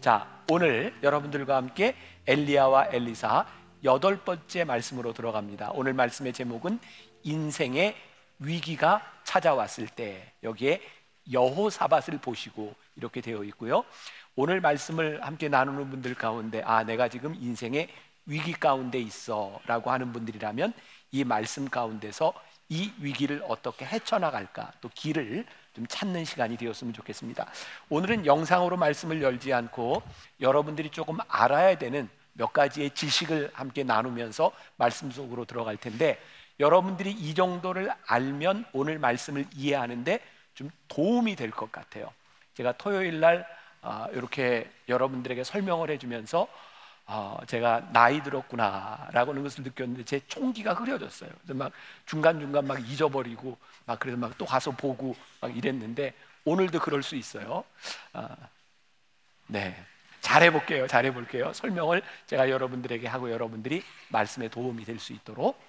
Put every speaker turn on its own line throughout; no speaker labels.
자, 오늘 여러분들과 함께 엘리야와 엘리사 여덟 번째 말씀으로 들어갑니다. 오늘 말씀의 제목은 인생의 위기가 찾아왔을 때 여기에 여호사밧을 보시고 이렇게 되어 있고요. 오늘 말씀을 함께 나누는 분들 가운데 아 내가 지금 인생의 위기 가운데 있어라고 하는 분들이라면 이 말씀 가운데서 이 위기를 어떻게 헤쳐나갈까 또 길을 좀 찾는 시간이 되었으면 좋겠습니다. 오늘은 영상으로 말씀을 열지 않고 여러분들이 조금 알아야 되는 몇 가지의 지식을 함께 나누면서 말씀 속으로 들어갈 텐데 여러분들이 이 정도를 알면 오늘 말씀을 이해하는데 좀 도움이 될 것 같아요. 제가 토요일 날 아, 이렇게 여러분들에게 설명을 해주면서 어, 제가 나이 들었구나라고 하는 것을 느꼈는데 제 총기가 흐려졌어요. 그래서 막 중간 중간 막 잊어버리고 막 그래서 막 또 가서 보고 막 이랬는데 오늘도 그럴 수 있어요. 아, 네, 잘해 볼게요. 잘해 볼게요. 설명을 제가 여러분들에게 하고 여러분들이 말씀에 도움이 될 수 있도록.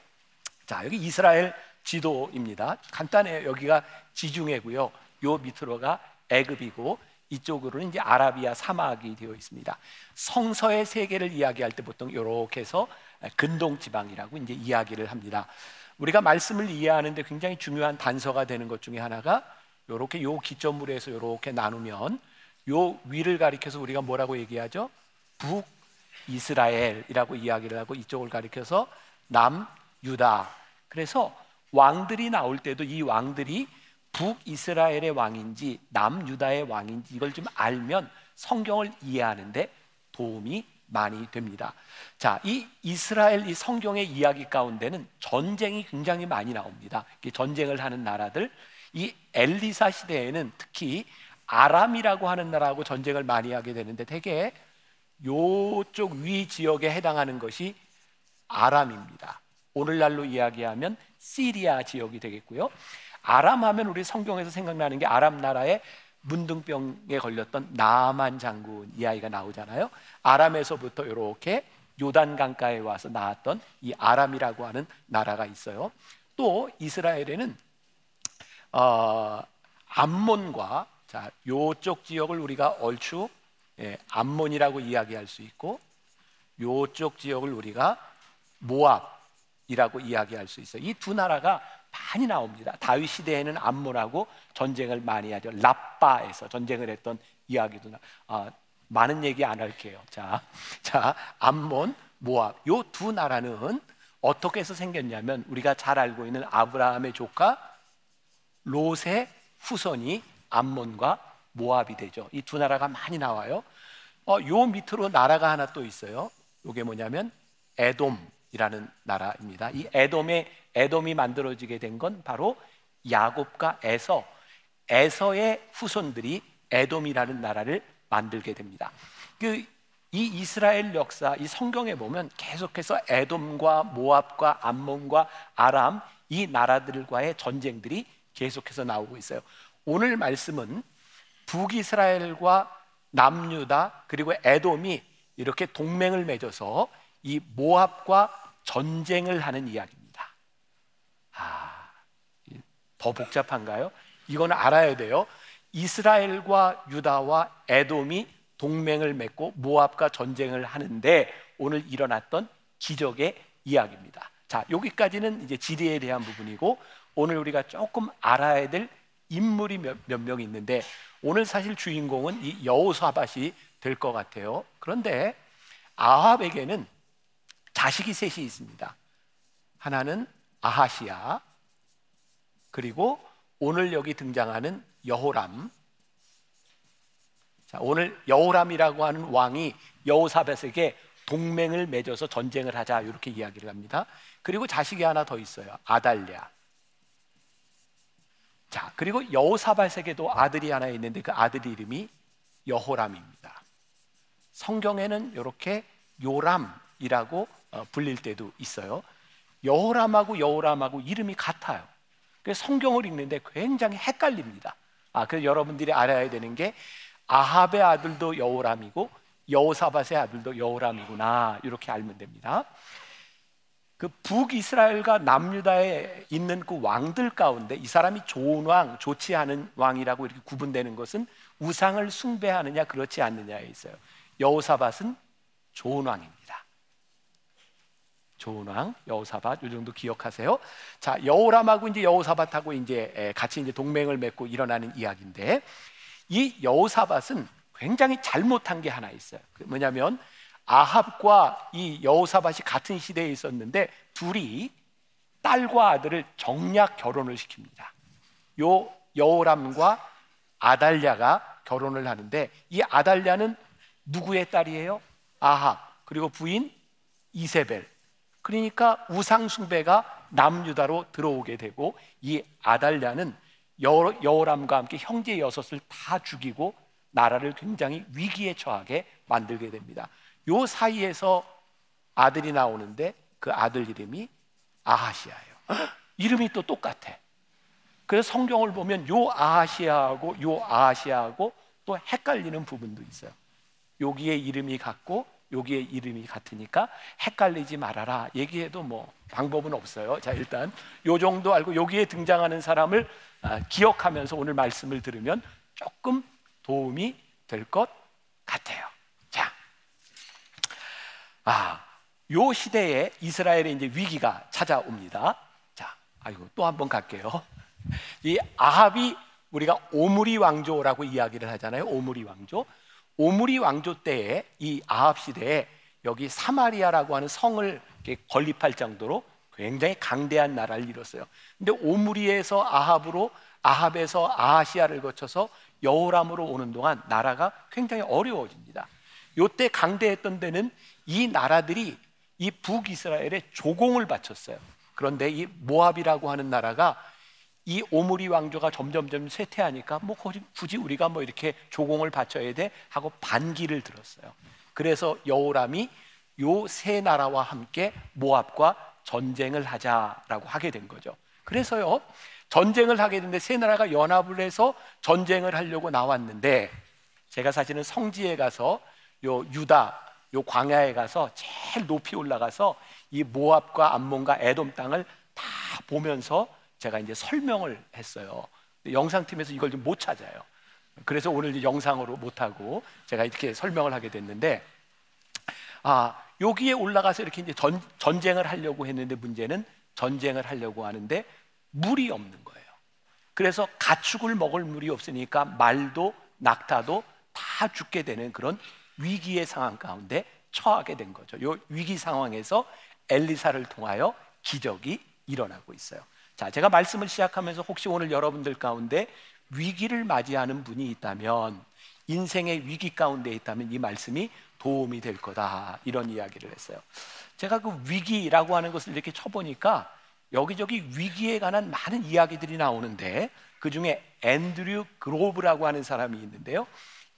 자, 여기 이스라엘 지도입니다. 간단해요. 여기가 지중해고요. 요 밑으로가 애굽이고 이쪽으로는 이제 아라비아 사막이 되어 있습니다. 성서의 세계를 이야기할 때 보통 이렇게 해서 근동 지방이라고 이제 이야기를 합니다. 우리가 말씀을 이해하는데 굉장히 중요한 단서가 되는 것 중에 하나가 이렇게 요 기점물에서 이렇게 나누면 요 위를 가리켜서 우리가 뭐라고 얘기하죠? 북 이스라엘이라고 이야기를 하고 이쪽을 가리켜서 남 유다. 그래서 왕들이 나올 때도 이 왕들이 북이스라엘의 왕인지 남유다의 왕인지 이걸 좀 알면 성경을 이해하는데 도움이 많이 됩니다. 자, 이 이스라엘 이 성경의 이야기 가운데는 전쟁이 굉장히 많이 나옵니다. 전쟁을 하는 나라들 이 엘리사 시대에는 특히 아람이라고 하는 나라하고 전쟁을 많이 하게 되는데 대개 요쪽 위 지역에 해당하는 것이 아람입니다. 오늘날로 이야기하면 시리아 지역이 되겠고요. 아람 하면 우리 성경에서 생각나는 게 아람 나라의 문둥병에 걸렸던 나만 장군 이 아이가 나오잖아요. 아람에서부터 이렇게 요단 강가에 와서 나왔던 이 아람이라고 하는 나라가 있어요. 또 이스라엘에는 어, 암몬과 자 요쪽 지역을 우리가 얼추 예, 암몬이라고 이야기할 수 있고 요쪽 지역을 우리가 모압이라고 이야기할 수 있어요. 이 두 나라가 많이 나옵니다. 다윗 시대에는 암몬하고 전쟁을 많이 하죠. 라빠에서 전쟁을 했던 이야기도 나. 아, 많은 얘기 안 할게요. 자, 자, 암몬, 모압 요 두 나라는 어떻게 해서 생겼냐면 우리가 잘 알고 있는 아브라함의 조카 롯의 후손이 암몬과 모압이 되죠. 이 두 나라가 많이 나와요. 어, 요 밑으로 나라가 하나 또 있어요. 요게 뭐냐면 에돔이라는 나라입니다. 이 에돔의 에돔이 만들어지게 된 건 바로 야곱과 에서 에서의 후손들이 에돔이라는 나라를 만들게 됩니다. 그 이 이스라엘 역사, 이 성경에 보면 계속해서 에돔과 모압과 암몬과 아람 이 나라들과의 전쟁들이 계속해서 나오고 있어요. 오늘 말씀은 북이스라엘과 남유다 그리고 에돔이 이렇게 동맹을 맺어서 이 모압과 전쟁을 하는 이야기입니다. 아, 더 복잡한가요? 이건 알아야 돼요. 이스라엘과 유다와 에돔이 동맹을 맺고 모압과 전쟁을 하는데 오늘 일어났던 기적의 이야기입니다. 자, 여기까지는 이제 지리에 대한 부분이고 오늘 우리가 조금 알아야 될 인물이 몇명 있는데 오늘 사실 주인공은 이 여호사밧이 될 것 같아요. 그런데 아합에게는 자식이 셋이 있습니다. 하나는 아하시아 그리고 오늘 여기 등장하는 여호람 자, 오늘 여호람이라고 하는 왕이 여호사벳에게 동맹을 맺어서 전쟁을 하자 이렇게 이야기를 합니다. 그리고 자식이 하나 더 있어요. 아달랴. 자, 그리고 여호사밧에게도 아들이 하나 있는데 그 아들 이름이 여호람입니다. 성경에는 이렇게 요람이라고 어, 불릴 때도 있어요. 여호람하고 여호람하고 이름이 같아요. 그래서 성경을 읽는데 굉장히 헷갈립니다. 아, 그래서 여러분들이 알아야 되는 게 아합의 아들도 여호람이고 여호사밧의 아들도 여호람이구나 이렇게 알면 됩니다. 그 북이스라엘과 남유다에 있는 그 왕들 가운데 이 사람이 좋은 왕, 좋지 않은 왕이라고 이렇게 구분되는 것은 우상을 숭배하느냐 그렇지 않느냐에 있어요. 여호사밧은 좋은 왕입니다. 좋은 왕 여호사밧 이 정도 기억하세요. 자 여호람하고 이제 여호사밧하고 이제 같이 이제 동맹을 맺고 일어나는 이야기인데 이 여호사밧은 굉장히 잘못한 게 하나 있어요. 그 뭐냐면 아합과 이 여호사밧이 같은 시대에 있었는데 둘이 딸과 아들을 정략 결혼을 시킵니다. 요 여호람과 아달랴가 결혼을 하는데 이 아달랴는 누구의 딸이에요? 아합 그리고 부인 이세벨 그러니까 우상 숭배가 남유다로 들어오게 되고 이 아달랴는 여호람과 함께 형제 여섯을 다 죽이고 나라를 굉장히 위기에 처하게 만들게 됩니다. 요 사이에서 아들이 나오는데 그 아들 이름이 아하시아예요. 이름이 또 똑같아. 그래서 성경을 보면 요 아하시아하고 요 아하시아하고 또 헷갈리는 부분도 있어요. 여기에 이름이 같고 여기에 이름이 같으니까 헷갈리지 말아라. 얘기해도 뭐 방법은 없어요. 자, 일단 요 정도 알고 여기에 등장하는 사람을 아, 기억하면서 오늘 말씀을 들으면 조금 도움이 될 것 같아요. 자. 아, 요 시대에 이스라엘의 이제 위기가 찾아옵니다. 자, 아이고 또 한 번 갈게요. 이 아합이 우리가 오므리 왕조라고 이야기를 하잖아요. 오므리 왕조. 오므리 왕조 때에 이 아합 시대에 여기 사마리아라고 하는 성을 건립할 정도로 굉장히 강대한 나라를 이뤘어요. 근데 오므리에서 아합으로 아합에서 아하시아를 거쳐서 여호람으로 오는 동안 나라가 굉장히 어려워집니다. 요때 강대했던 데는 이 나라들이 이 북이스라엘에 조공을 바쳤어요. 그런데 이 모압이라고 하는 나라가 이 오므리 왕조가 점점점 쇠퇴하니까 뭐 굳이 우리가 뭐 이렇게 조공을 바쳐야 돼 하고 반기를 들었어요. 그래서 여호람이 요 세 나라와 함께 모압과 전쟁을 하자라고 하게 된 거죠. 그래서요 전쟁을 하게 됐는데 세 나라가 연합을 해서 전쟁을 하려고 나왔는데 제가 사실은 성지에 가서 요 유다 요 광야에 가서 제일 높이 올라가서 이 모압과 암몬과 에돔 땅을 다 보면서 제가 이제 설명을 했어요. 영상팀에서 이걸 좀 못 찾아요. 그래서 오늘 영상으로 못 하고 제가 이렇게 설명을 하게 됐는데 아 여기에 올라가서 이렇게 이제 전, 전쟁을 하려고 했는데 문제는 전쟁을 하려고 하는데 물이 없는 거예요. 그래서 가축을 먹을 물이 없으니까 말도 낙타도 다 죽게 되는 그런 위기의 상황 가운데 처하게 된 거죠. 이 위기 상황에서 엘리사를 통하여 기적이 일어나고 있어요. 자, 제가 말씀을 시작하면서 혹시 오늘 여러분들 가운데 위기를 맞이하는 분이 있다면 인생의 위기 가운데 있다면 이 말씀이 도움이 될 거다 이런 이야기를 했어요. 제가 그 위기라고 하는 것을 이렇게 쳐보니까 여기저기 위기에 관한 많은 이야기들이 나오는데 그 중에 앤드류 그로브라고 하는 사람이 있는데요.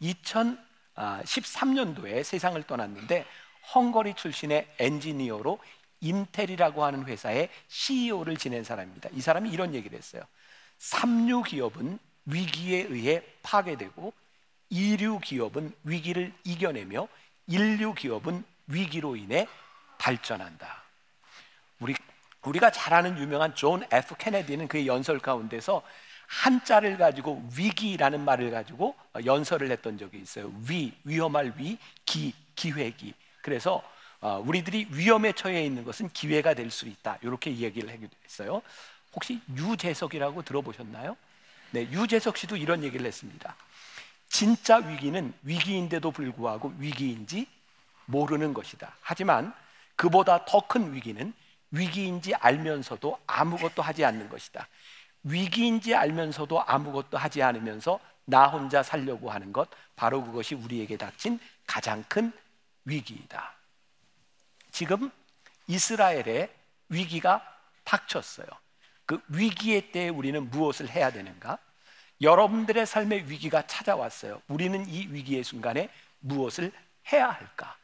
2013년도에 아, 세상을 떠났는데 헝거리 출신의 엔지니어로 인텔이라고 하는 회사의 CEO를 지낸 사람입니다. 이 사람이 이런 얘기를 했어요. 삼류 기업은 위기에 의해 파괴되고 이류 기업은 위기를 이겨내며 일류 기업은 위기로 인해 발전한다. 우리 우리가 잘 아는 유명한 존 F 케네디는 그의 연설 가운데서 한자를 가지고 위기라는 말을 가지고 연설을 했던 적이 있어요. 위 위험할 위, 기 기회기. 그래서 어, 우리들이 위험에 처해 있는 것은 기회가 될 수 있다. 이렇게 이야기를 했어요. 혹시 유재석이라고 들어보셨나요? 네, 유재석 씨도 이런 얘기를 했습니다. 진짜 위기는 위기인데도 불구하고 위기인지 모르는 것이다. 하지만 그보다 더 큰 위기는 위기인지 알면서도 아무것도 하지 않는 것이다. 위기인지 알면서도 아무것도 하지 않으면서 나 혼자 살려고 하는 것, 바로 그것이 우리에게 닥친 가장 큰 위기이다. 지금 이스라엘의 위기가 닥쳤어요. 그 위기의 때에 우리는 무엇을 해야 되는가? 여러분들의 삶의 위기가 찾아왔어요. 우리는 이 위기의 순간에 무엇을 해야 할까?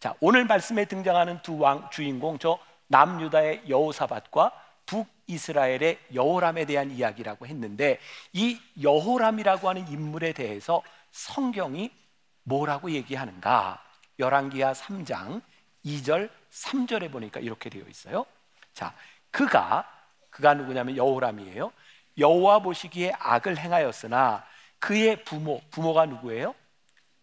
자, 오늘 말씀에 등장하는 두 왕 주인공 저 남유다의 여호사밧과 북이스라엘의 여호람에 대한 이야기라고 했는데 이 여호람이라고 하는 인물에 대해서 성경이 뭐라고 얘기하는가? 열왕기하 3장 2절, 3절에 보니까 이렇게 되어 있어요. 자, 그가 그가 누구냐면 여호람이에요. 여호와 보시기에 악을 행하였으나 그의 부모, 부모가 누구예요?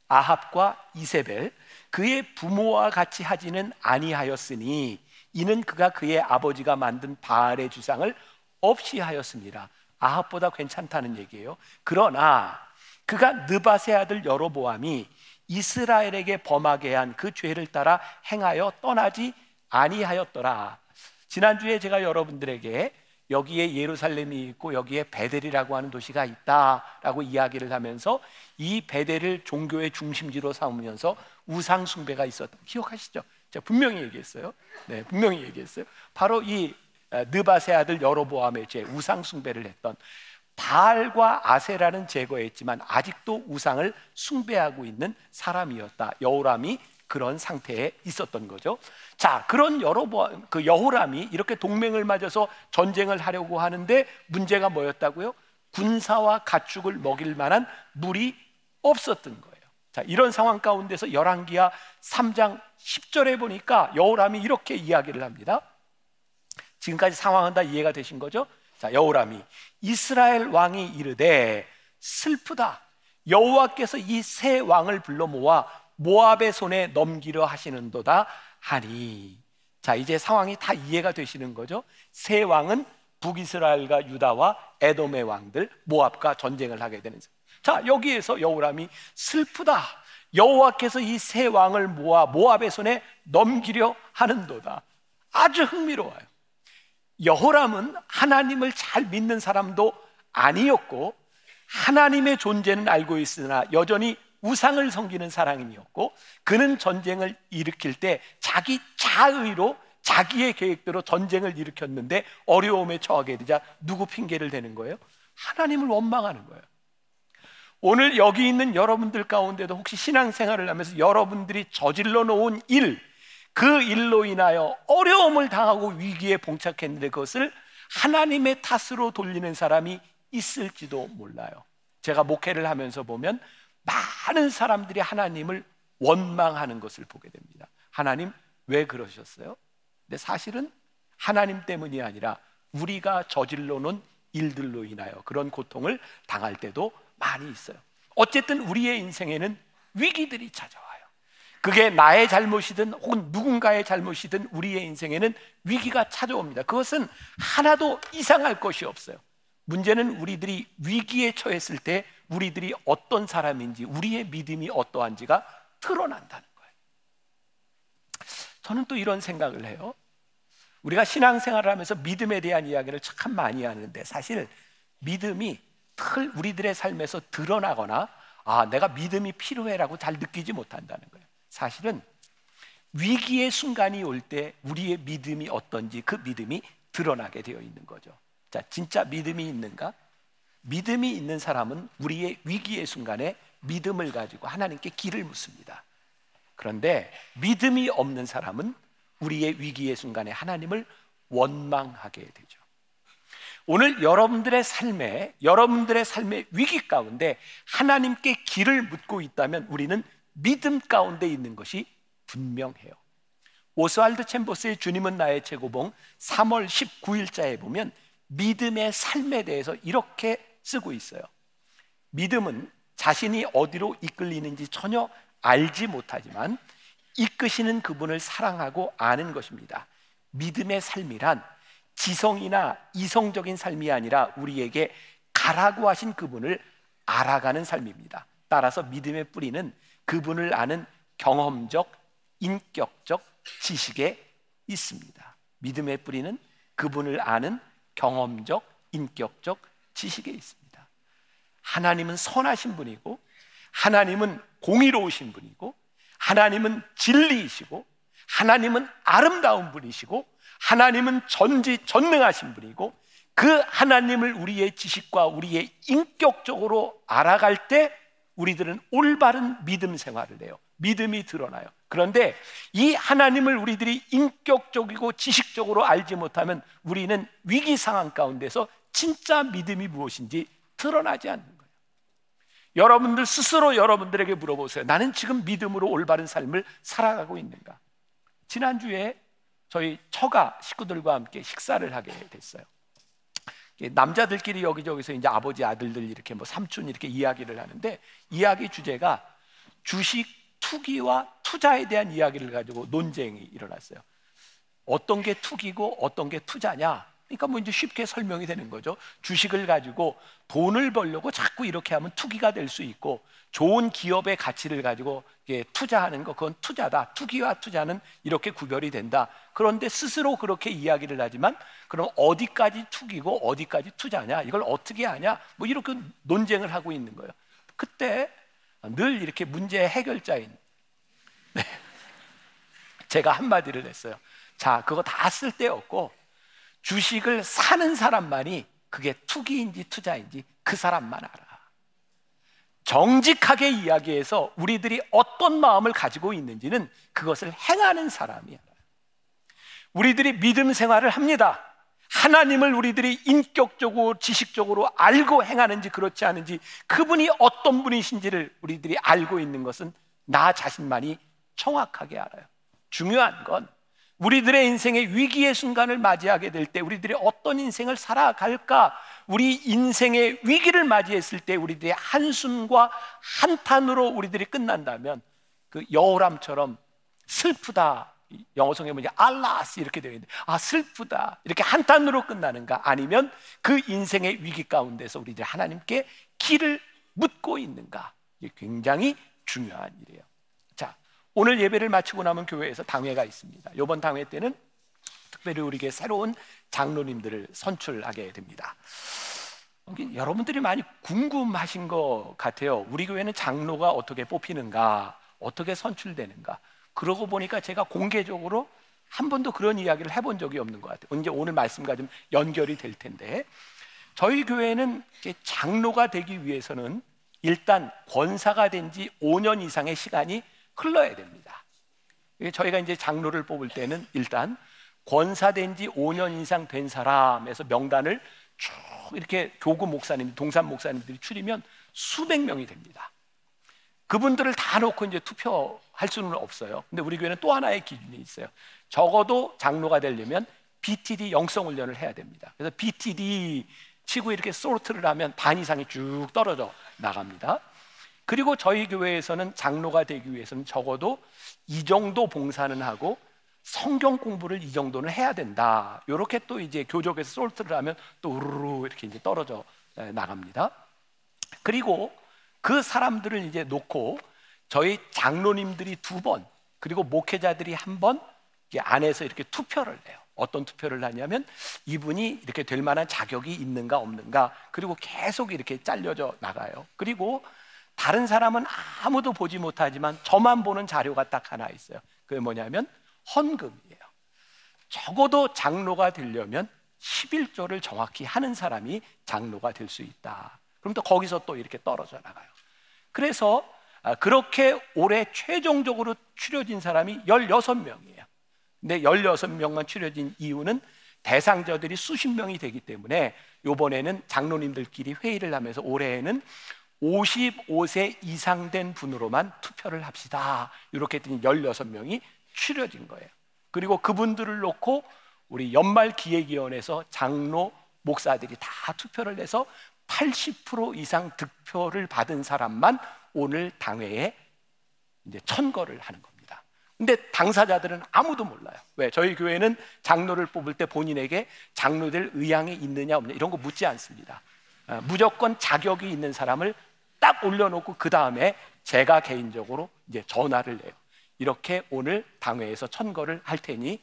아합과 이세벨 그의 부모와 같이 하지는 아니하였으니 이는 그가 그의 아버지가 만든 바알의 주상을 없이 하였습니다. 아합보다 괜찮다는 얘기예요. 그러나 그가 느바세 아들 여로보암이 이스라엘에게 범하게 한 그 죄를 따라 행하여 떠나지 아니하였더라. 지난주에 제가 여러분들에게 여기에 예루살렘이 있고 여기에 베델이라고 하는 도시가 있다라고 이야기를 하면서 이 베델을 종교의 중심지로 삼으면서 우상 숭배가 있었다. 기억하시죠? 제가 분명히 얘기했어요. 네, 분명히 얘기했어요. 바로 이 느바세 아들 여로보암의 죄 우상 숭배를 했던 바알과 아세라는 제거했지만 아직도 우상을 숭배하고 있는 사람이었다. 여호람이 그런 상태에 있었던 거죠. 자, 그런 여로보암 그 여호람이 이렇게 동맹을 맺어서 전쟁을 하려고 하는데 문제가 뭐였다고요? 군사와 가축을 먹일 만한 물이 없었던 거예요. 자, 이런 상황 가운데서 열왕기하 3장 10절에 보니까 여호람이 이렇게 이야기를 합니다. 지금까지 상황은 다 이해가 되신 거죠? 자, 여호람이 이스라엘 왕이 이르되 슬프다. 여호와께서 이 세 왕을 불러 모아 모압의 손에 넘기려 하시는도다 하니. 자, 이제 상황이 다 이해가 되시는 거죠? 세 왕은 북이스라엘과 유다와 에돔의 왕들 모압과 전쟁을 하게 되는 자, 여기에서 여호람이 슬프다. 여호와께서 이 세 왕을 모아 모압의 손에 넘기려 하는도다. 아주 흥미로워요. 여호람은 하나님을 잘 믿는 사람도 아니었고 하나님의 존재는 알고 있으나 여전히 우상을 섬기는 사람이었고 그는 전쟁을 일으킬 때 자기 자의로 자기의 계획대로 전쟁을 일으켰는데 어려움에 처하게 되자 누구 핑계를 대는 거예요? 하나님을 원망하는 거예요. 오늘 여기 있는 여러분들 가운데도 혹시 신앙생활을 하면서 여러분들이 저질러 놓은 일, 그 일로 인하여 어려움을 당하고 위기에 봉착했는데 그것을 하나님의 탓으로 돌리는 사람이 있을지도 몰라요. 제가 목회를 하면서 보면 많은 사람들이 하나님을 원망하는 것을 보게 됩니다. 하나님 왜 그러셨어요? 근데 사실은 하나님 때문이 아니라 우리가 저질러 놓은 일들로 인하여 그런 고통을 당할 때도 많이 있어요. 어쨌든 우리의 인생에는 위기들이 찾아와요. 그게 나의 잘못이든 혹은 누군가의 잘못이든 우리의 인생에는 위기가 찾아옵니다. 그것은 하나도 이상할 것이 없어요. 문제는 우리들이 위기에 처했을 때 우리들이 어떤 사람인지 우리의 믿음이 어떠한지가 드러난다는 거예요. 저는 또 이런 생각을 해요. 우리가 신앙생활을 하면서 믿음에 대한 이야기를 참 많이 하는데 사실 믿음이 틀 우리들의 삶에서 드러나거나 아, 내가 믿음이 필요해라고 잘 느끼지 못한다는 거예요. 사실은 위기의 순간이 올 때 우리의 믿음이 어떤지 그 믿음이 드러나게 되어 있는 거죠. 자, 진짜 믿음이 있는가? 믿음이 있는 사람은 우리의 위기의 순간에 믿음을 가지고 하나님께 길을 묻습니다. 그런데 믿음이 없는 사람은 우리의 위기의 순간에 하나님을 원망하게 되죠. 오늘 여러분들의 삶에 여러분들의 삶의 위기 가운데 하나님께 길을 묻고 있다면 우리는 믿음 가운데 있는 것이 분명해요. 오스왈드 챔버스의 주님은 나의 최고봉 3월 19일자에 보면 믿음의 삶에 대해서 이렇게 쓰고 있어요. 믿음은 자신이 어디로 이끌리는지 전혀 알지 못하지만 이끄시는 그분을 사랑하고 아는 것입니다. 믿음의 삶이란 지성이나 이성적인 삶이 아니라 우리에게 가라고 하신 그분을 알아가는 삶입니다. 따라서 믿음의 뿌리는 그분을 아는 경험적, 인격적 지식에 있습니다. 믿음의 뿌리는 그분을 아는 경험적, 인격적 지식에 있습니다. 하나님은 선하신 분이고, 하나님은 공의로우신 분이고, 하나님은 진리이시고, 하나님은 아름다운 분이시고, 하나님은 전지 전능하신 분이고 그 하나님을 우리의 지식과 우리의 인격적으로 알아갈 때 우리들은 올바른 믿음 생활을 해요. 믿음이 드러나요. 그런데 이 하나님을 우리들이 인격적이고 지식적으로 알지 못하면 우리는 위기 상황 가운데서 진짜 믿음이 무엇인지 드러나지 않는 거예요. 여러분들 스스로 여러분들에게 물어보세요. 나는 지금 믿음으로 올바른 삶을 살아가고 있는가? 지난주에 저희 처가 식구들과 함께 식사를 하게 됐어요. 남자들끼리 여기저기서 이제 아버지 아들들 이렇게 뭐 삼촌 이렇게 이야기를 하는데 이야기 주제가 주식 투기와 투자에 대한 이야기를 가지고 논쟁이 일어났어요. 어떤 게 투기고 어떤 게 투자냐? 그러니까 뭐 이제 쉽게 설명이 되는 거죠. 주식을 가지고 돈을 벌려고 자꾸 이렇게 하면 투기가 될 수 있고 좋은 기업의 가치를 가지고 투자하는 거 그건 투자다. 투기와 투자는 이렇게 구별이 된다. 그런데 스스로 그렇게 이야기를 하지만 그럼 어디까지 투기고 어디까지 투자냐? 이걸 어떻게 하냐? 뭐 이렇게 논쟁을 하고 있는 거예요. 그때 늘 이렇게 문제 해결자인 네. 제가 한마디를 했어요. 자, 그거 다 쓸데없고 주식을 사는 사람만이 그게 투기인지 투자인지 그 사람만 알아. 정직하게 이야기해서 우리들이 어떤 마음을 가지고 있는지는 그것을 행하는 사람이 알아요. 우리들이 믿음 생활을 합니다. 하나님을 우리들이 인격적으로 지식적으로 알고 행하는지 그렇지 않은지 그분이 어떤 분이신지를 우리들이 알고 있는 것은 나 자신만이 정확하게 알아요. 중요한 건 우리들의 인생의 위기의 순간을 맞이하게 될 때 우리들이 어떤 인생을 살아갈까? 우리 인생의 위기를 맞이했을 때 우리들의 한숨과 한탄으로 우리들이 끝난다면 그 여호람처럼 슬프다. 영어 성에 뭐냐 알라스 이렇게 되어 있는데 아 슬프다 이렇게 한탄으로 끝나는가 아니면 그 인생의 위기 가운데서 우리들 하나님께 길을 묻고 있는가 이게 굉장히 중요한 일이에요. 오늘 예배를 마치고 나면 교회에서 당회가 있습니다. 이번 당회 때는 특별히 우리에게 새로운 장로님들을 선출하게 됩니다. 여러분들이 많이 궁금하신 것 같아요. 우리 교회는 장로가 어떻게 뽑히는가, 어떻게 선출되는가. 그러고 보니까 제가 공개적으로 한 번도 그런 이야기를 해본 적이 없는 것 같아요. 이제 오늘 말씀과 좀 연결이 될 텐데, 저희 교회는 장로가 되기 위해서는 일단 권사가 된 지 5년 이상의 시간이 흘러야 됩니다. 저희가 이제 장로를 뽑을 때는 일단 권사된 지 5년 이상 된 사람에서 명단을 쭉 이렇게 교구 목사님, 동산 목사님들이 추리면 수백 명이 됩니다. 그분들을 다 놓고 이제 투표할 수는 없어요. 근데 우리 교회는 또 하나의 기준이 있어요. 적어도 장로가 되려면 BTD 영성 훈련을 해야 됩니다. 그래서 BTD 치고 이렇게 소르트를 하면 반 이상이 쭉 떨어져 나갑니다. 그리고 저희 교회에서는 장로가 되기 위해서는 적어도 이 정도 봉사는 하고 성경 공부를 이 정도는 해야 된다. 이렇게 또 이제 교족에서 솔트를 하면 또 우르르 이렇게 이제 떨어져 나갑니다. 그리고 그 사람들을 이제 놓고 저희 장로님들이 두 번, 그리고 목회자들이 한 번 안에서 이렇게 투표를 해요. 어떤 투표를 하냐면 이분이 이렇게 될 만한 자격이 있는가 없는가 그리고 계속 이렇게 잘려져 나가요. 그리고 다른 사람은 아무도 보지 못하지만 저만 보는 자료가 딱 하나 있어요. 그게 뭐냐면 헌금이에요. 적어도 장로가 되려면 11조를 정확히 하는 사람이 장로가 될 수 있다. 그럼 또 거기서 또 이렇게 떨어져 나가요. 그래서 아, 그렇게 올해 최종적으로 추려진 사람이 16명이에요. 근데 16명만 추려진 이유는 대상자들이 수십 명이 되기 때문에 이번에는 장로님들끼리 회의를 하면서 올해에는 55세 이상 된 분으로만 투표를 합시다. 이렇게 했더니 16명이 추려진 거예요. 그리고 그분들을 놓고 우리 연말 기획위원회에서 장로 목사들이 다 투표를 해서 80% 이상 득표를 받은 사람만 오늘 당회에 이제 천거를 하는 겁니다. 근데 당사자들은 아무도 몰라요. 왜? 저희 교회는 장로를 뽑을 때 본인에게 장로될 의향이 있느냐 없느냐 이런 거 묻지 않습니다. 어, 무조건 자격이 있는 사람을 딱 올려놓고 그 다음에 제가 개인적으로 이제 전화를 해요. 이렇게 오늘 당회에서 천거를 할 테니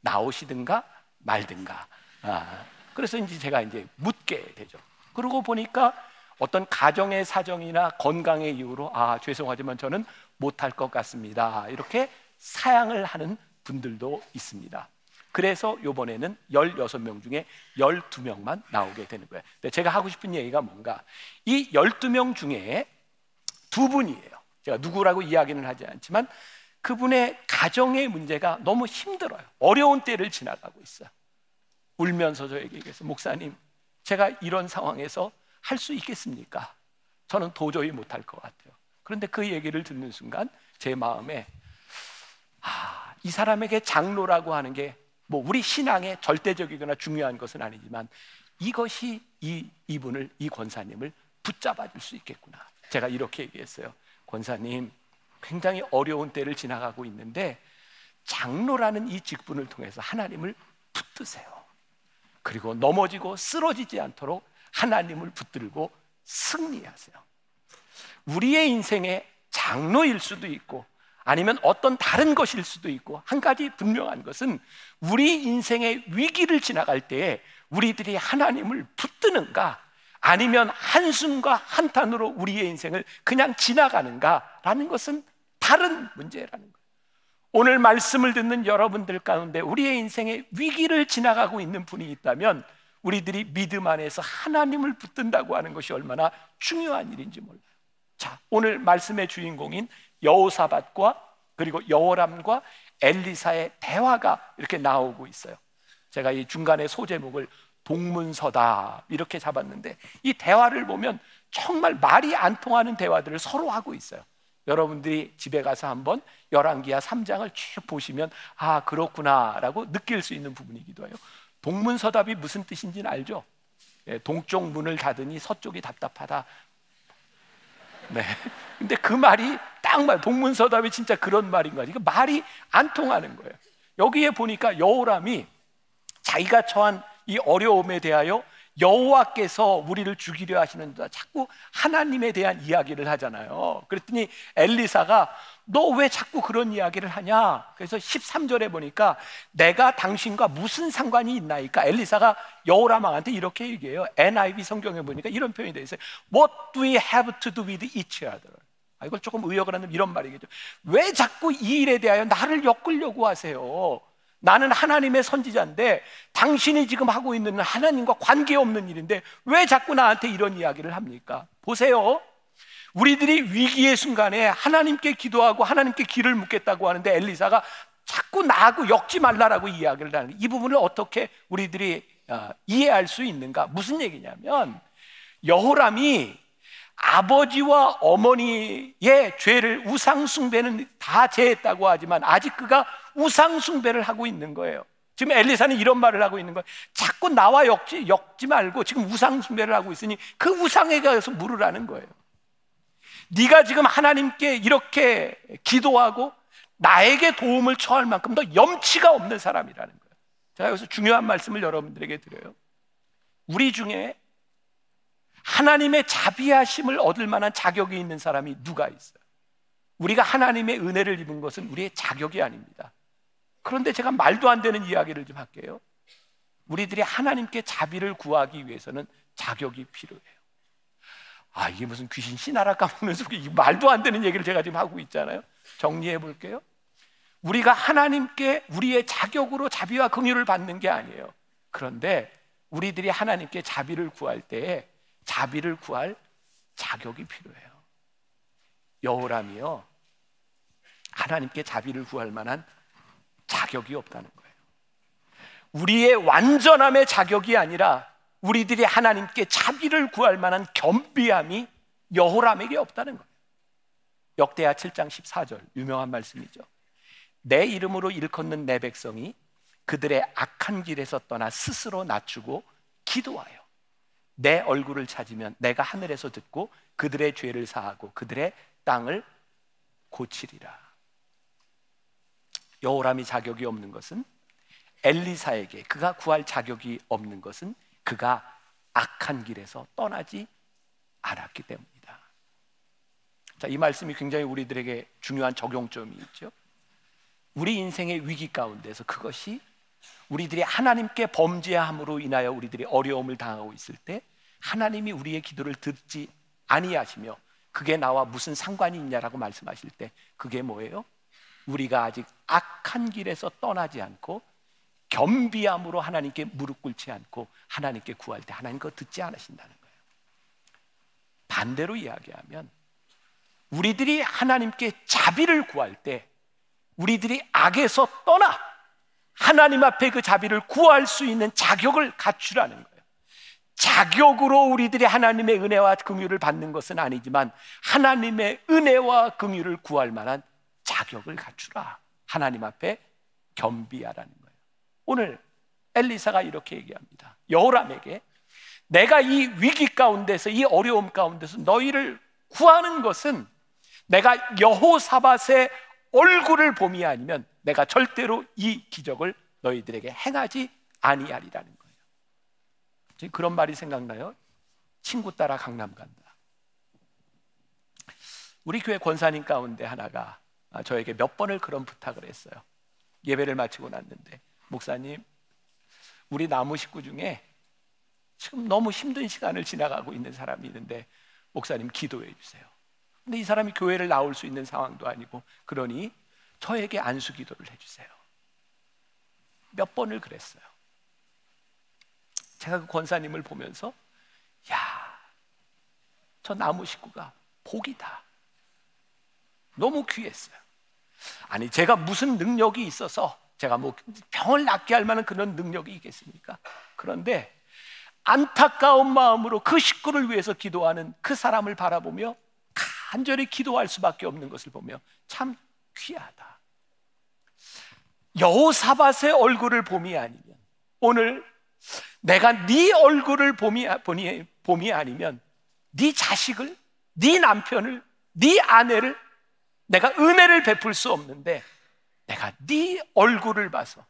나오시든가 말든가. 아, 그래서 이제 제가 이제 묻게 되죠. 그러고 보니까 어떤 가정의 사정이나 건강의 이유로 아 죄송하지만 저는 못할 것 같습니다. 이렇게 사양을 하는 분들도 있습니다. 그래서 이번에는 16명 중에 12명만 나오게 되는 거예요. 근데 제가 하고 싶은 얘기가 뭔가 이 12명 중에 두 분이에요. 제가 누구라고 이야기는 하지 않지만 그분의 가정의 문제가 너무 힘들어요. 어려운 때를 지나가고 있어요. 울면서 저에게 얘기해서 목사님, 제가 이런 상황에서 할 수 있겠습니까? 저는 도저히 못할 것 같아요. 그런데 그 얘기를 듣는 순간 제 마음에 아, 이 사람에게 장로라고 하는 게 뭐 우리 신앙에 절대적이거나 중요한 것은 아니지만 이것이 이 이분을 이 권사님을 붙잡아 줄 수 있겠구나. 제가 이렇게 얘기했어요. 권사님, 굉장히 어려운 때를 지나가고 있는데 장로라는 이 직분을 통해서 하나님을 붙드세요. 그리고 넘어지고 쓰러지지 않도록 하나님을 붙들고 승리하세요. 우리의 인생에 장로일 수도 있고 아니면 어떤 다른 것일 수도 있고 한 가지 분명한 것은 우리 인생의 위기를 지나갈 때에 우리들이 하나님을 붙드는가 아니면 한숨과 한탄으로 우리의 인생을 그냥 지나가는가라는 것은 다른 문제라는 거예요. 오늘 말씀을 듣는 여러분들 가운데 우리의 인생의 위기를 지나가고 있는 분이 있다면 우리들이 믿음 안에서 하나님을 붙든다고 하는 것이 얼마나 중요한 일인지 몰라요. 자, 오늘 말씀의 주인공인 여호사밧과 그리고 여호람과 엘리사의 대화가 이렇게 나오고 있어요. 제가 이 중간에 소제목을 동문서다 이렇게 잡았는데 이 대화를 보면 정말 말이 안 통하는 대화들을 서로 하고 있어요. 여러분들이 집에 가서 한번 열왕기하 3장을 쭉 보시면 아 그렇구나라고 느낄 수 있는 부분이기도 해요. 동문서답이 무슨 뜻인지는 알죠? 예, 동쪽 문을 닫으니 서쪽이 답답하다. 네. 근데 그 말이 딱 말, 동문서답이 진짜 그런 말인 거야. 이거 말이 안 통하는 거예요. 여기에 보니까 여호람이 자기가 처한 이 어려움에 대하여 여호와께서 우리를 죽이려 하시는다. 자꾸 하나님에 대한 이야기를 하잖아요. 그랬더니 엘리사가 너 왜 자꾸 그런 이야기를 하냐? 그래서 13절에 보니까 내가 당신과 무슨 상관이 있나이까? 엘리사가 여호람 왕한테 이렇게 얘기해요. NIV 성경에 보니까 이런 표현이 되어 있어요. What do we have to do with each other? 아, 이걸 조금 의역을 하면 이런 말이겠죠. 왜 자꾸 이 일에 대하여 나를 엮으려고 하세요? 나는 하나님의 선지자인데 당신이 지금 하고 있는 하나님과 관계없는 일인데 왜 자꾸 나한테 이런 이야기를 합니까? 보세요. 우리들이 위기의 순간에 하나님께 기도하고 하나님께 길을 묻겠다고 하는데 엘리사가 자꾸 나하고 엮지 말라라고 이야기를 하는 이 부분을 어떻게 우리들이 아, 이해할 수 있는가? 무슨 얘기냐면 여호람이 아버지와 어머니의 죄를 우상숭배는 다 제했다고 하지만 아직 그가 우상숭배를 하고 있는 거예요. 지금 엘리사는 이런 말을 하고 있는 거예요. 자꾸 나와 엮지, 엮지 말고 지금 우상숭배를 하고 있으니 그 우상에 가서 물으라는 거예요. 네가 지금 하나님께 이렇게 기도하고 나에게 도움을 처할 만큼 더 염치가 없는 사람이라는 거예요. 제가 여기서 중요한 말씀을 여러분들에게 드려요. 우리 중에 하나님의 자비하심을 얻을 만한 자격이 있는 사람이 누가 있어요? 우리가 하나님의 은혜를 입은 것은 우리의 자격이 아닙니다. 그런데 제가 말도 안 되는 이야기를 좀 할게요. 우리들이 하나님께 자비를 구하기 위해서는 자격이 필요해요. 아, 이게 무슨 귀신 씨나라 까먹는 소리, 말도 안 되는 얘기를 제가 지금 하고 있잖아요. 정리해 볼게요. 우리가 하나님께 우리의 자격으로 자비와 긍휼을 받는 게 아니에요. 그런데 우리들이 하나님께 자비를 구할 때에 자비를 구할 자격이 필요해요. 여호람이요. 하나님께 자비를 구할 만한 자격이 없다는 거예요. 우리의 완전함의 자격이 아니라 우리들이 하나님께 자비를 구할 만한 겸비함이 여호람에게 없다는 거예요. 역대하 7장 14절 유명한 말씀이죠. 내 이름으로 일컫는 내 백성이 그들의 악한 길에서 떠나 스스로 낮추고 기도하여 내 얼굴을 찾으면 내가 하늘에서 듣고 그들의 죄를 사하고 그들의 땅을 고치리라. 여호람이 자격이 없는 것은 엘리사에게 그가 구할 자격이 없는 것은 그가 악한 길에서 떠나지 않았기 때문이다. 자, 이 말씀이 굉장히 우리들에게 중요한 적용점이 있죠. 우리 인생의 위기 가운데서 그것이 우리들이 하나님께 범죄함으로 인하여 우리들이 어려움을 당하고 있을 때 하나님이 우리의 기도를 듣지 아니하시며 그게 나와 무슨 상관이 있냐라고 말씀하실 때 그게 뭐예요? 우리가 아직 악한 길에서 떠나지 않고 겸비함으로 하나님께 무릎 꿇지 않고 하나님께 구할 때 하나님 그거 듣지 않으신다는 거예요. 반대로 이야기하면 우리들이 하나님께 자비를 구할 때 우리들이 악에서 떠나 하나님 앞에 그 자비를 구할 수 있는 자격을 갖추라는 거예요. 자격으로 우리들이 하나님의 은혜와 긍휼을 받는 것은 아니지만 하나님의 은혜와 긍휼을 구할 만한 자격을 갖추라. 하나님 앞에 겸비하라는 거예요. 오늘 엘리사가 이렇게 얘기합니다. 여호람에게 내가 이 위기 가운데서 이 어려움 가운데서 너희를 구하는 것은 내가 여호사밧의 얼굴을 봄이 아니면 내가 절대로 이 기적을 너희들에게 행하지 아니하리라는 거예요. 그런 말이 생각나요. 친구 따라 강남 간다. 우리 교회 권사님 가운데 하나가 저에게 몇 번을 그런 부탁을 했어요. 예배를 마치고 났는데 목사님, 우리 나무 식구 중에 지금 너무 힘든 시간을 지나가고 있는 사람이 있는데 목사님 기도해 주세요. 근데 이 사람이 교회를 나올 수 있는 상황도 아니고 그러니 저에게 안수 기도를 해 주세요. 몇 번을 그랬어요. 제가 그 권사님을 보면서 야, 저 나무 식구가 복이다. 너무 귀했어요. 아니 제가 무슨 능력이 있어서 제가 뭐 병을 낫게 할 만한 그런 능력이 있겠습니까? 그런데 안타까운 마음으로 그 식구를 위해서 기도하는 그 사람을 바라보며 간절히 기도할 수밖에 없는 것을 보며 참 귀하다. 여호사밧의 얼굴을 봄이 아니면 오늘 내가 네 얼굴을 봄이, 봄이, 봄이 아니면 네 자식을, 네 남편을, 네 아내를 내가 은혜를 베풀 수 없는데 내가 네 얼굴을 봐서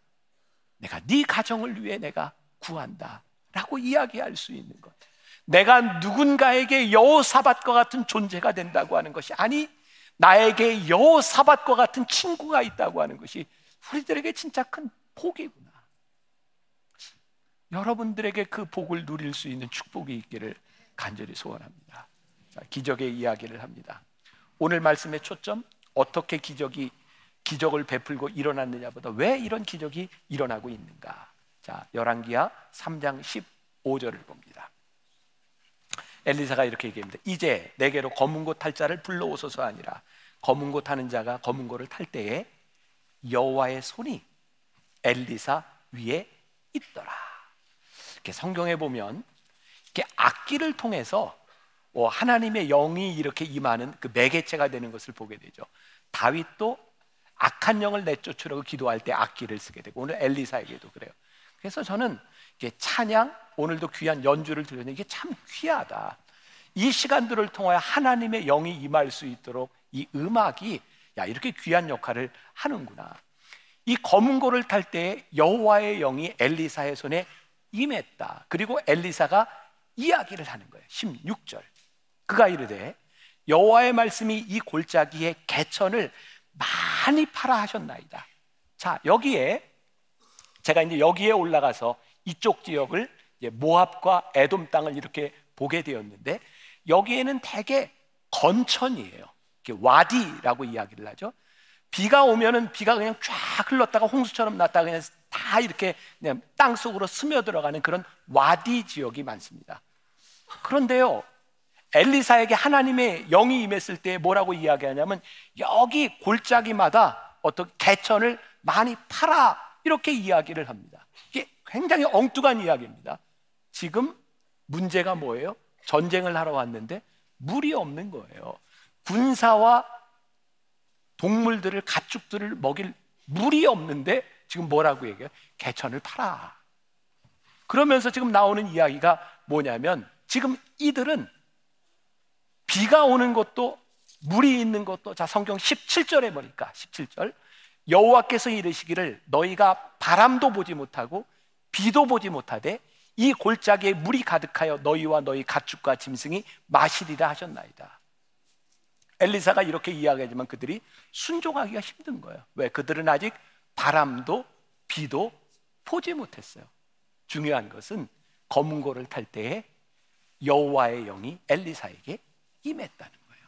내가 네 가정을 위해 내가 구한다라고 이야기할 수 있는 것. 내가 누군가에게 여호사밧과 같은 존재가 된다고 하는 것이 아니 나에게 여호사밧과 같은 친구가 있다고 하는 것이 우리들에게 진짜 큰 복이구나. 여러분들에게 그 복을 누릴 수 있는 축복이 있기를 간절히 소원합니다. 자, 기적의 이야기를 합니다. 오늘 말씀의 초점 어떻게 기적이 기적을 베풀고 일어났느냐보다 왜 이런 기적이 일어나고 있는가? 자, 열왕기하 3장 15절을 봅니다. 엘리사가 이렇게 얘기합니다. 이제 내게로 검은 고 탈 자를 불러오소서 아니라 검은 고 타는 자가 검은 고를 탈 때에 여호와의 손이 엘리사 위에 있더라. 이렇게 성경에 보면 이렇게 악기를 통해서 어, 하나님의 영이 이렇게 임하는 그 매개체가 되는 것을 보게 되죠. 다윗도 악한 영을 내쫓으려고 기도할 때 악기를 쓰게 되고 오늘 엘리사에게도 그래요. 그래서 저는 이게 찬양 오늘도 귀한 연주를 들으는 이게 참 귀하다. 이 시간들을 통하여 하나님의 영이 임할 수 있도록 이 음악이 야 이렇게 귀한 역할을 하는구나. 이 검은 고를 탈 때 여호와의 영이 엘리사의 손에 임했다. 그리고 엘리사가 이야기를 하는 거예요. 16절. 그가 이르되 여호와의 말씀이 이 골짜기에 개천을 많이 팔아 하셨나이다. 자, 여기에 제가 이제 여기에 올라가서 이쪽 지역을 모압과 에돔 땅을 이렇게 보게 되었는데 여기에는 대개 건천이에요. 와디라고 이야기를 하죠. 비가 오면은 비가 그냥 쫙 흘렀다가 홍수처럼 났다가 그냥 다 이렇게 그냥 땅 속으로 스며들어가는 그런 와디 지역이 많습니다. 그런데요, 엘리사에게 하나님의 영이 임했을 때 뭐라고 이야기하냐면 여기 골짜기마다 어떤 개천을 많이 팔아 이렇게 이야기를 합니다. 이게 굉장히 엉뚱한 이야기입니다. 지금 문제가 뭐예요? 전쟁을 하러 왔는데 물이 없는 거예요. 군사와 동물들을 가축들을 먹일 물이 없는데 지금 뭐라고 얘기해요? 개천을 팔아. 그러면서 지금 나오는 이야기가 뭐냐면 지금 이들은 비가 오는 것도 물이 있는 것도 자 성경 17절에 보니까 17절 여호와께서 이르시기를 너희가 바람도 보지 못하고 비도 보지 못하되 이 골짜기에 물이 가득하여 너희와 너희 가축과 짐승이 마시리라 하셨나이다. 엘리사가 이렇게 이야기하지만 그들이 순종하기가 힘든 거예요. 왜? 그들은 아직 바람도 비도 보지 못했어요. 중요한 것은 검은 고를 탈 때에 여호와의 영이 엘리사에게 임했다는 거예요.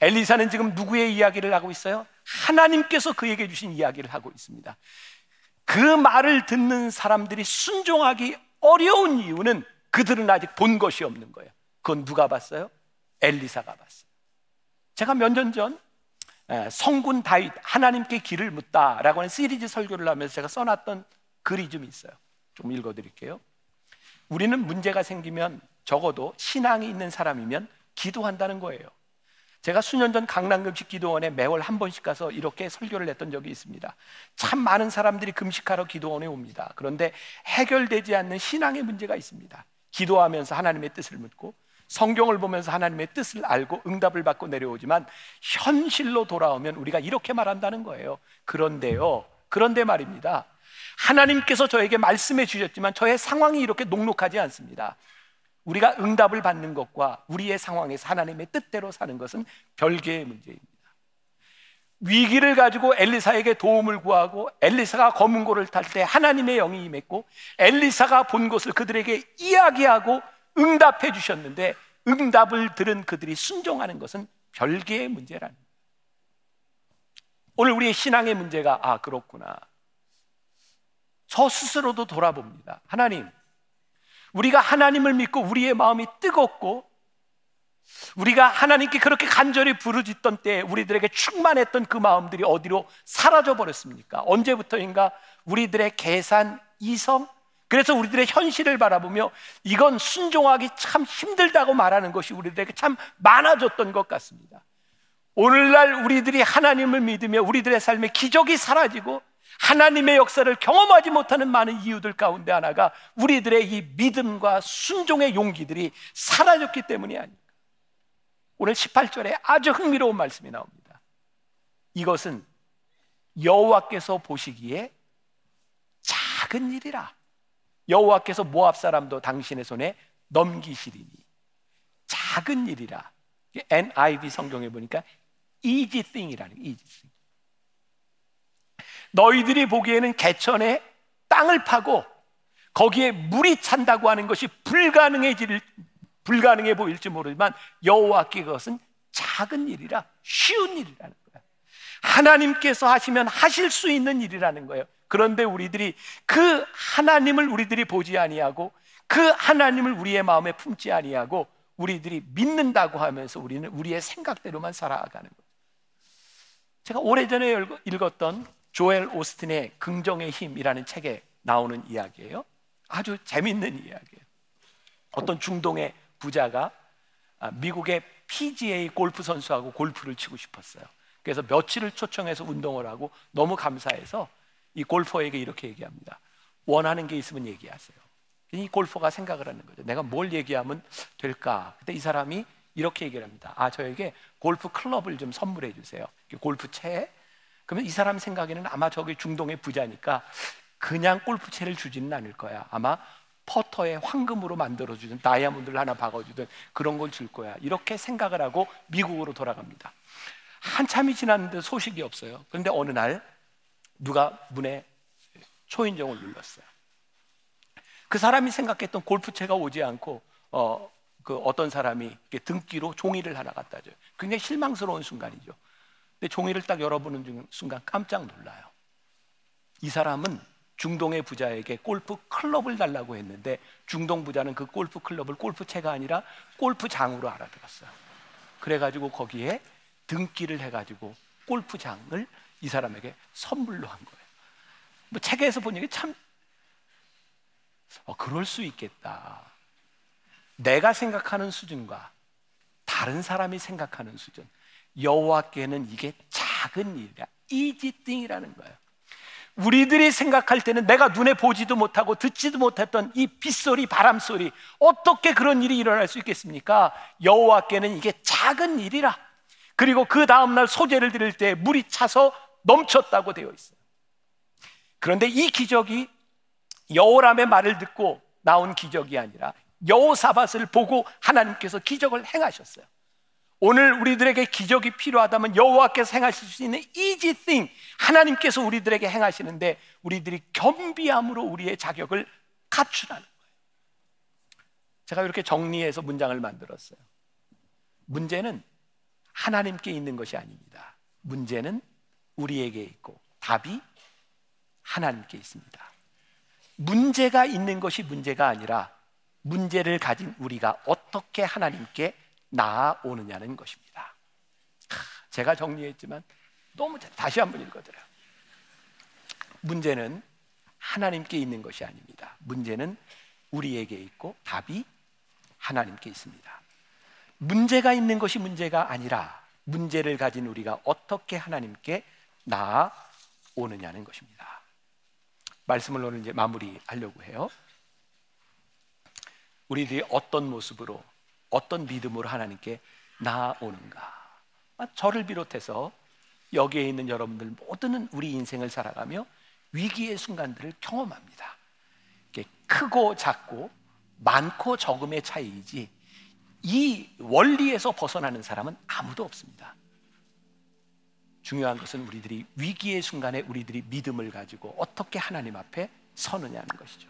엘리사는 지금 누구의 이야기를 하고 있어요? 하나님께서 그에게 주신 이야기를 하고 있습니다. 그 말을 듣는 사람들이 순종하기 어려운 이유는 그들은 아직 본 것이 없는 거예요. 그건 누가 봤어요? 엘리사가 봤어요. 제가 몇 년 전 성군 다윗 하나님께 길을 묻다라고 하는 시리즈 설교를 하면서 제가 써놨던 글이 좀 있어요. 좀 읽어드릴게요. 우리는 문제가 생기면 적어도 신앙이 있는 사람이면 기도한다는 거예요. 제가 수년 전 강남금식 기도원에 매월 한 번씩 가서 이렇게 설교를 했던 적이 있습니다. 참 많은 사람들이 금식하러 기도원에 옵니다. 그런데 해결되지 않는 신앙의 문제가 있습니다. 기도하면서 하나님의 뜻을 묻고 성경을 보면서 하나님의 뜻을 알고 응답을 받고 내려오지만 현실로 돌아오면 우리가 이렇게 말한다는 거예요. 그런데요. 그런데 말입니다. 하나님께서 저에게 말씀해 주셨지만 저의 상황이 이렇게 녹록하지 않습니다. 우리가 응답을 받는 것과 우리의 상황에서 하나님의 뜻대로 사는 것은 별개의 문제입니다. 위기를 가지고 엘리사에게 도움을 구하고 엘리사가 검은 고를 탈 때 하나님의 영이 임했고 엘리사가 본 것을 그들에게 이야기하고 응답해 주셨는데 응답을 들은 그들이 순종하는 것은 별개의 문제라는. 오늘 우리의 신앙의 문제가 아 그렇구나. 저 스스로도 돌아봅니다. 하나님, 우리가 하나님을 믿고 우리의 마음이 뜨겁고 우리가 하나님께 그렇게 간절히 부르짖던 때 우리들에게 충만했던 그 마음들이 어디로 사라져 버렸습니까? 언제부터인가 우리들의 계산, 이성, 그래서 우리들의 현실을 바라보며 이건 순종하기 참 힘들다고 말하는 것이 우리들에게 참 많아졌던 것 같습니다. 오늘날 우리들이 하나님을 믿으며 우리들의 삶에 기적이 사라지고 하나님의 역사를 경험하지 못하는 많은 이유들 가운데 하나가 우리들의 이 믿음과 순종의 용기들이 사라졌기 때문이 아닙니까? 오늘 18절에 아주 흥미로운 말씀이 나옵니다. 이것은 여호와께서 보시기에 작은 일이라. 여호와께서 모압 사람도 당신의 손에 넘기시리니 작은 일이라. NIV 성경에 보니까 easy thing이라는 easy thing. 너희들이 보기에는 개천에 땅을 파고 거기에 물이 찬다고 하는 것이 불가능해질 불가능해 보일지 모르지만 여호와께 그것은 작은 일이라 쉬운 일이라는 거야. 하나님께서 하시면 하실 수 있는 일이라는 거예요. 그런데 우리들이 그 하나님을 우리들이 보지 아니하고 그 하나님을 우리의 마음에 품지 아니하고 우리들이 믿는다고 하면서 우리는 우리의 생각대로만 살아가는 거예요. 제가 오래전에 읽었던 조엘 오스틴의 긍정의 힘이라는 책에 나오는 이야기예요. 아주 재밌는 이야기예요. 어떤 중동의 부자가 아, 미국의 PGA 골프 선수하고 골프를 치고 싶었어요. 그래서 며칠을 초청해서 운동을 하고 너무 감사해서 이 골퍼에게 이렇게 얘기합니다. 원하는 게 있으면 얘기하세요. 이 골퍼가 생각을 하는 거죠. 내가 뭘 얘기하면 될까? 그때 이 사람이 이렇게 얘기를 합니다. 아, 저에게 골프 클럽을 좀 선물해 주세요. 골프채. 그러면 이 사람 생각에는 아마 저기 중동의 부자니까 그냥 골프채를 주지는 않을 거야. 아마 퍼터에 황금으로 만들어주든 다이아몬드를 하나 박아주든 그런 걸 줄 거야. 이렇게 생각을 하고 미국으로 돌아갑니다. 한참이 지났는데 소식이 없어요. 그런데 어느 날 누가 문에 초인종을 눌렀어요. 그 사람이 생각했던 골프채가 오지 않고 어, 그 어떤 사람이 등기로 종이를 하나 갖다 줘요. 굉장히 실망스러운 순간이죠. 근데 종이를 딱 열어보는 순간 깜짝 놀라요. 이 사람은 중동의 부자에게 골프 클럽을 달라고 했는데 중동 부자는 그 골프 클럽을 골프채가 아니라 골프장으로 알아들었어요. 그래가지고 거기에 등기를 해가지고 골프장을 이 사람에게 선물로 한 거예요. 뭐 책에서 본 얘기 참, 어, 그럴 수 있겠다. 내가 생각하는 수준과 다른 사람이 생각하는 수준. 여호와께는 이게 작은 일이야. 이지띵이라는 거예요. 우리들이 생각할 때는 내가 눈에 보지도 못하고 듣지도 못했던 이 빗소리, 바람소리, 어떻게 그런 일이 일어날 수 있겠습니까? 여호와께는 이게 작은 일이라. 그리고 그 다음 날 소재를 드릴 때 물이 차서 넘쳤다고 되어 있어요. 그런데 이 기적이 여호람의 말을 듣고 나온 기적이 아니라 여호사밧을 보고 하나님께서 기적을 행하셨어요. 오늘 우리들에게 기적이 필요하다면 여호와께서 행하실 수 있는 easy thing 하나님께서 우리들에게 행하시는데 우리들이 겸비함으로 우리의 자격을 갖추라는 거예요. 제가 이렇게 정리해서 문장을 만들었어요. 문제는 하나님께 있는 것이 아닙니다. 문제는 우리에게 있고 답이 하나님께 있습니다. 문제가 있는 것이 문제가 아니라 문제를 가진 우리가 어떻게 하나님께 나아오느냐는 것입니다. 제가 정리했지만 너무 다시 한번 읽어드려요. 문제는 하나님께 있는 것이 아닙니다. 문제는 우리에게 있고 답이 하나님께 있습니다. 문제가 있는 것이 문제가 아니라 문제를 가진 우리가 어떻게 하나님께 나아오느냐는 것입니다. 말씀을 오늘 이제 마무리하려고 해요. 우리들이 어떤 모습으로 어떤 믿음으로 하나님께 나아오는가? 아, 저를 비롯해서 여기에 있는 여러분들 모두는 우리 인생을 살아가며 위기의 순간들을 경험합니다. 크고 작고 많고 적음의 차이이지 이 원리에서 벗어나는 사람은 아무도 없습니다. 중요한 것은 우리들이 위기의 순간에 우리들이 믿음을 가지고 어떻게 하나님 앞에 서느냐는 것이죠.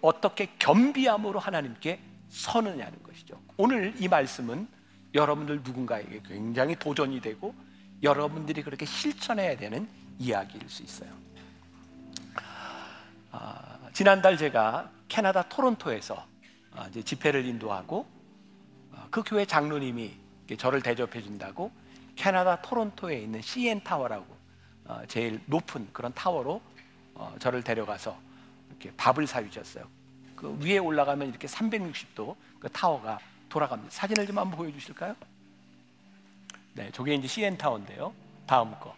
어떻게 겸비함으로 하나님께 서느냐는 것이죠. 오늘 이 말씀은 여러분들 누군가에게 굉장히 도전이 되고 여러분들이 그렇게 실천해야 되는 이야기일 수 있어요. 아, 지난달 제가 캐나다 토론토에서 아, 이제 집회를 인도하고 아, 그 교회 장로님이 저를 대접해 준다고 캐나다 토론토에 있는 CN 타워라고 어, 제일 높은 그런 타워로 어, 저를 데려가서 이렇게 밥을 사주셨어요. 그 위에 올라가면 이렇게 360도 그 타워가 돌아갑니다. 사진을 좀 한번 보여주실까요? 네, 저게 이제 CN 타워인데요. 다음 거.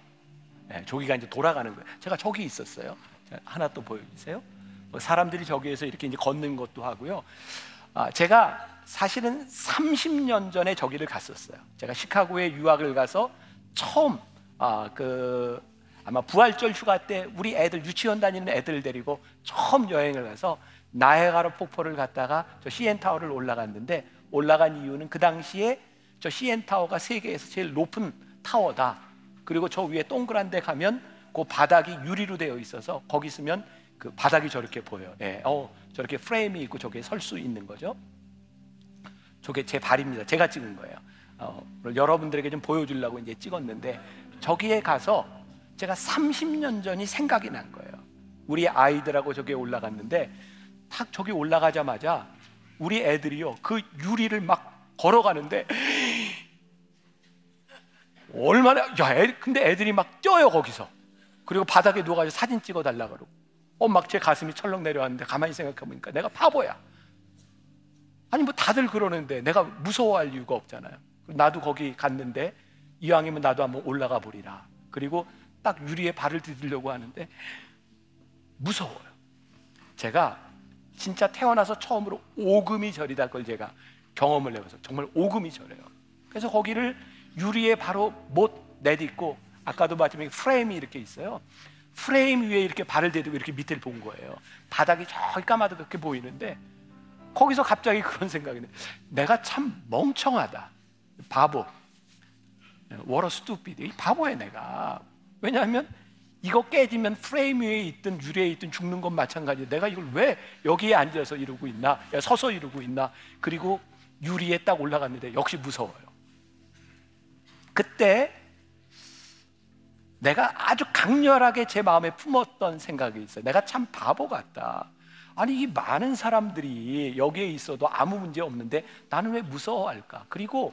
네, 저기가 이제 돌아가는 거예요. 제가 저기 있었어요. 하나 또 보여주세요. 뭐 사람들이 저기에서 이렇게 이제 걷는 것도 하고요. 아, 제가 사실은 30년 전에 저기를 갔었어요. 제가 시카고에 유학을 가서 처음 아, 그 아마 부활절 휴가 때 우리 애들 유치원 다니는 애들 데리고 처음 여행을 가서 나해가라 폭포를 갔다가 저 CN 타워를 올라갔는데 올라간 이유는 그 당시에 저 CN 타워가 세계에서 제일 높은 타워다. 그리고 저 위에 동그란 데 가면 그 바닥이 유리로 되어 있어서 거기 있으면 그 바닥이 저렇게 보여요. 예, 어, 저렇게 프레임이 있고 저게 설 수 있는 거죠. 저게 제 발입니다. 제가 찍은 거예요. 어, 여러분들에게 좀 보여주려고 이제 찍었는데 저기에 가서 제가 30년 전이 생각이 난 거예요. 우리 아이들하고 저기에 올라갔는데 탁 저기 올라가자마자 우리 애들이요 그 유리를 막 걸어가는데 얼마나 야 애, 근데 애들이 막 뛰어요 거기서 그리고 바닥에 누워가지고 사진 찍어달라 그러고 어, 막 제 가슴이 철렁 내려왔는데 가만히 생각해보니까 내가 바보야. 아니, 뭐 다들 그러는데 내가 무서워할 이유가 없잖아요. 나도 거기 갔는데 이왕이면 나도 한번 올라가 보리라. 그리고 딱 유리에 발을 디디려고 하는데 무서워요. 제가 진짜 태어나서 처음으로 오금이 저리다 걸 제가 경험을 해봐서 정말 오금이 저려요. 그래서 거기를 유리에 바로 못 내딛고 아까도 마지막에 프레임이 이렇게 있어요. 프레임 위에 이렇게 발을 대고 이렇게 밑을 본 거예요. 바닥이 저기 까마득하게 보이는데 거기서 갑자기 그런 생각이 네 내가 참 멍청하다. 바보. 워러 스투피드. 이 바보야 내가. 왜냐하면 이거 깨지면 프레임 위에 있든 유리에 있든 죽는 건 마찬가지야. 내가 이걸 왜 여기에 앉아서 이러고 있나? 서서 이러고 있나? 그리고 유리에 딱 올라갔는데 역시 무서워요. 그때 내가 아주 강렬하게 제 마음에 품었던 생각이 있어요. 내가 참 바보 같다. 아니 이 많은 사람들이 여기에 있어도 아무 문제 없는데 나는 왜 무서워할까? 그리고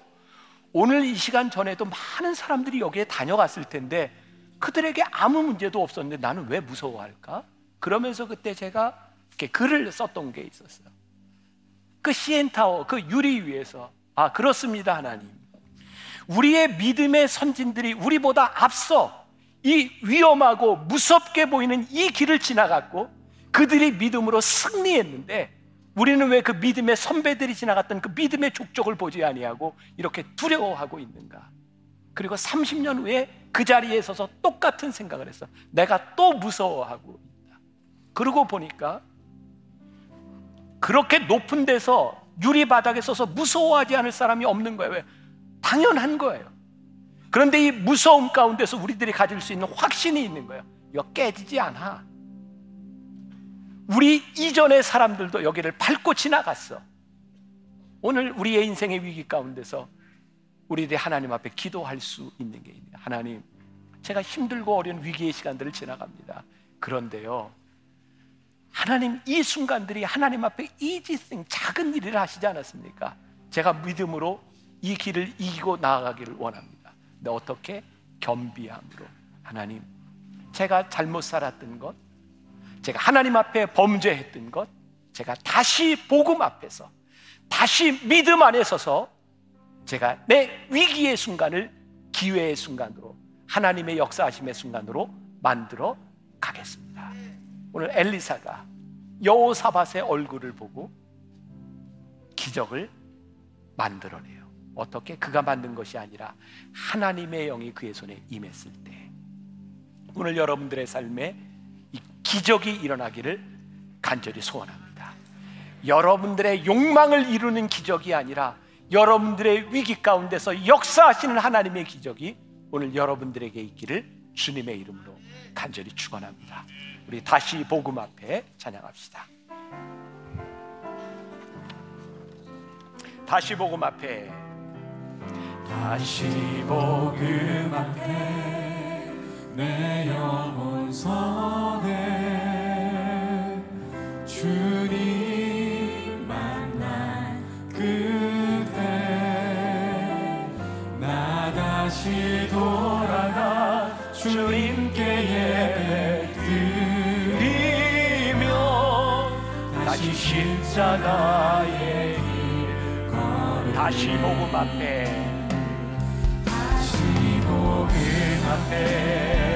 오늘 이 시간 전에도 많은 사람들이 여기에 다녀갔을 텐데 그들에게 아무 문제도 없었는데 나는 왜 무서워할까? 그러면서 그때 제가 이렇게 글을 썼던 게 있었어요. 그 CN타워 그 유리 위에서 아 그렇습니다 하나님. 우리의 믿음의 선진들이 우리보다 앞서 이 위험하고 무섭게 보이는 이 길을 지나갔고 그들이 믿음으로 승리했는데 우리는 왜 그 믿음의 선배들이 지나갔던 그 믿음의 족적을 보지 아니하고 이렇게 두려워하고 있는가? 그리고 30년 후에 그 자리에 서서 똑같은 생각을 했어. 내가 또 무서워하고 있다. 그러고 보니까 그렇게 높은 데서 유리 바닥에 서서 무서워하지 않을 사람이 없는 거예요. 왜? 당연한 거예요. 그런데 이 무서움 가운데서 우리들이 가질 수 있는 확신이 있는 거예요. 이거 깨지지 않아. 우리 이전의 사람들도 여기를 밟고 지나갔어. 오늘 우리의 인생의 위기 가운데서 우리들이 하나님 앞에 기도할 수 있는 게 있네요. 하나님, 제가 힘들고 어려운 위기의 시간들을 지나갑니다. 그런데요, 하나님 이 순간들이 하나님 앞에 이지생 작은 일을 하시지 않았습니까? 제가 믿음으로 이 길을 이기고 나아가기를 원합니다. 근데 어떻게 겸비함으로 하나님 제가 잘못 살았던 것 제가 하나님 앞에 범죄했던 것 제가 다시 복음 앞에서 다시 믿음 안에 서서 제가 내 위기의 순간을 기회의 순간으로 하나님의 역사하심의 순간으로 만들어 가겠습니다. 오늘 엘리사가 여호사밧의 얼굴을 보고 기적을 만들어내요. 어떻게? 그가 만든 것이 아니라 하나님의 영이 그의 손에 임했을 때 오늘 여러분들의 삶에 이 기적이 일어나기를 간절히 소원합니다. 여러분들의 욕망을 이루는 기적이 아니라 여러분들의 위기 가운데서 역사하시는 하나님의 기적이 오늘 여러분들에게 있기를 주님의 이름으로 간절히 축원합니다. 우리 다시 복음 앞에 찬양합시다. 다시 복음 앞에
다시 복음 앞에 내 영혼 선에 주님 다시 돌아가 주님께 예배 드리며 다시 십자가에
다시 복음 앞에.
다시 복음 앞에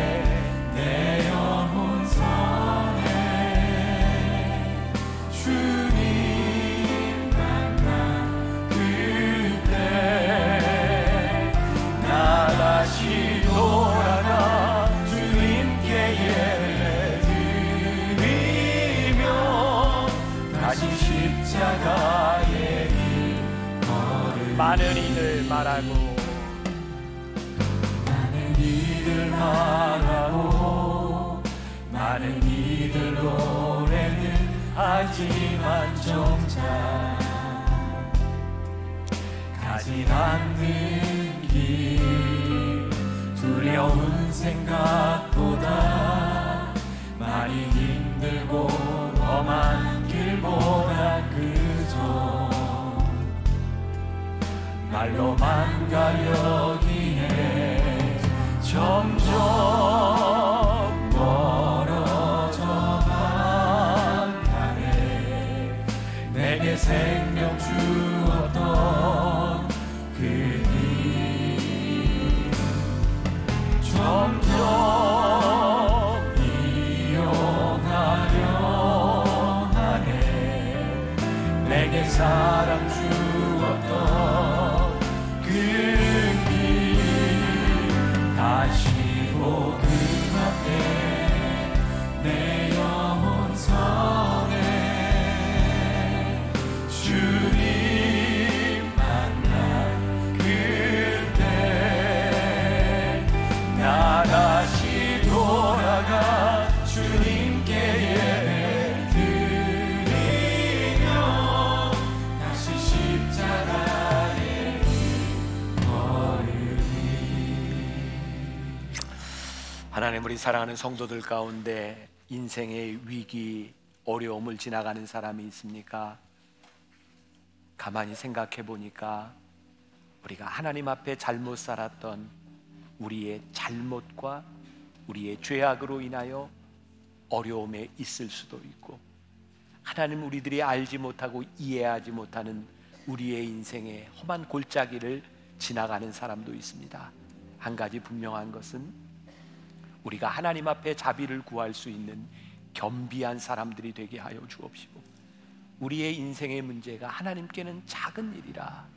십자가에
많은 이들 말하고
많은 이들 말하고 많은 이들 노래는 하지만 정작 가지 않는 길 두려운 생각보다 많이 힘들고 험한 길보다 그저 말로만 가려기에 점점 멀어져만 가네 내게 생 사랑
하나님 우리 사랑하는 성도들 가운데 인생의 위기 어려움을 지나가는 사람이 있습니까? 가만히 생각해 보니까 우리가 하나님 앞에 잘못 살았던 우리의 잘못과 우리의 죄악으로 인하여 어려움에 있을 수도 있고 하나님 우리들이 알지 못하고 이해하지 못하는 우리의 인생의 험한 골짜기를 지나가는 사람도 있습니다. 한 가지 분명한 것은 우리가 하나님 앞에 자비를 구할 수 있는 겸비한 사람들이 되게 하여 주옵시고 우리의 인생의 문제가 하나님께는 작은 일이라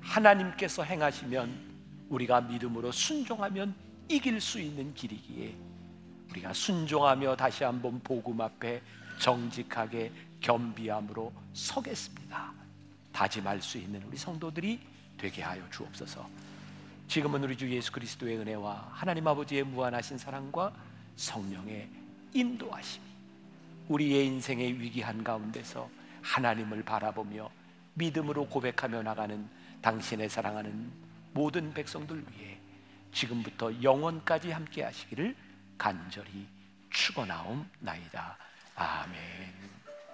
하나님께서 행하시면 우리가 믿음으로 순종하면 이길 수 있는 길이기에 우리가 순종하며 다시 한번 복음 앞에 정직하게 겸비함으로 서겠습니다. 다짐할 수 있는 우리 성도들이 되게 하여 주옵소서. 지금은 우리 주 예수 그리스도의 은혜와 하나님 아버지의 무한하신 사랑과 성령의 인도하심이 우리의 인생의 위기한 가운데서 하나님을 바라보며 믿음으로 고백하며 나가는 당신의 사랑하는 모든 백성들 위해 지금부터 영원까지 함께 하시기를 간절히 축원하옵나이다. 아멘.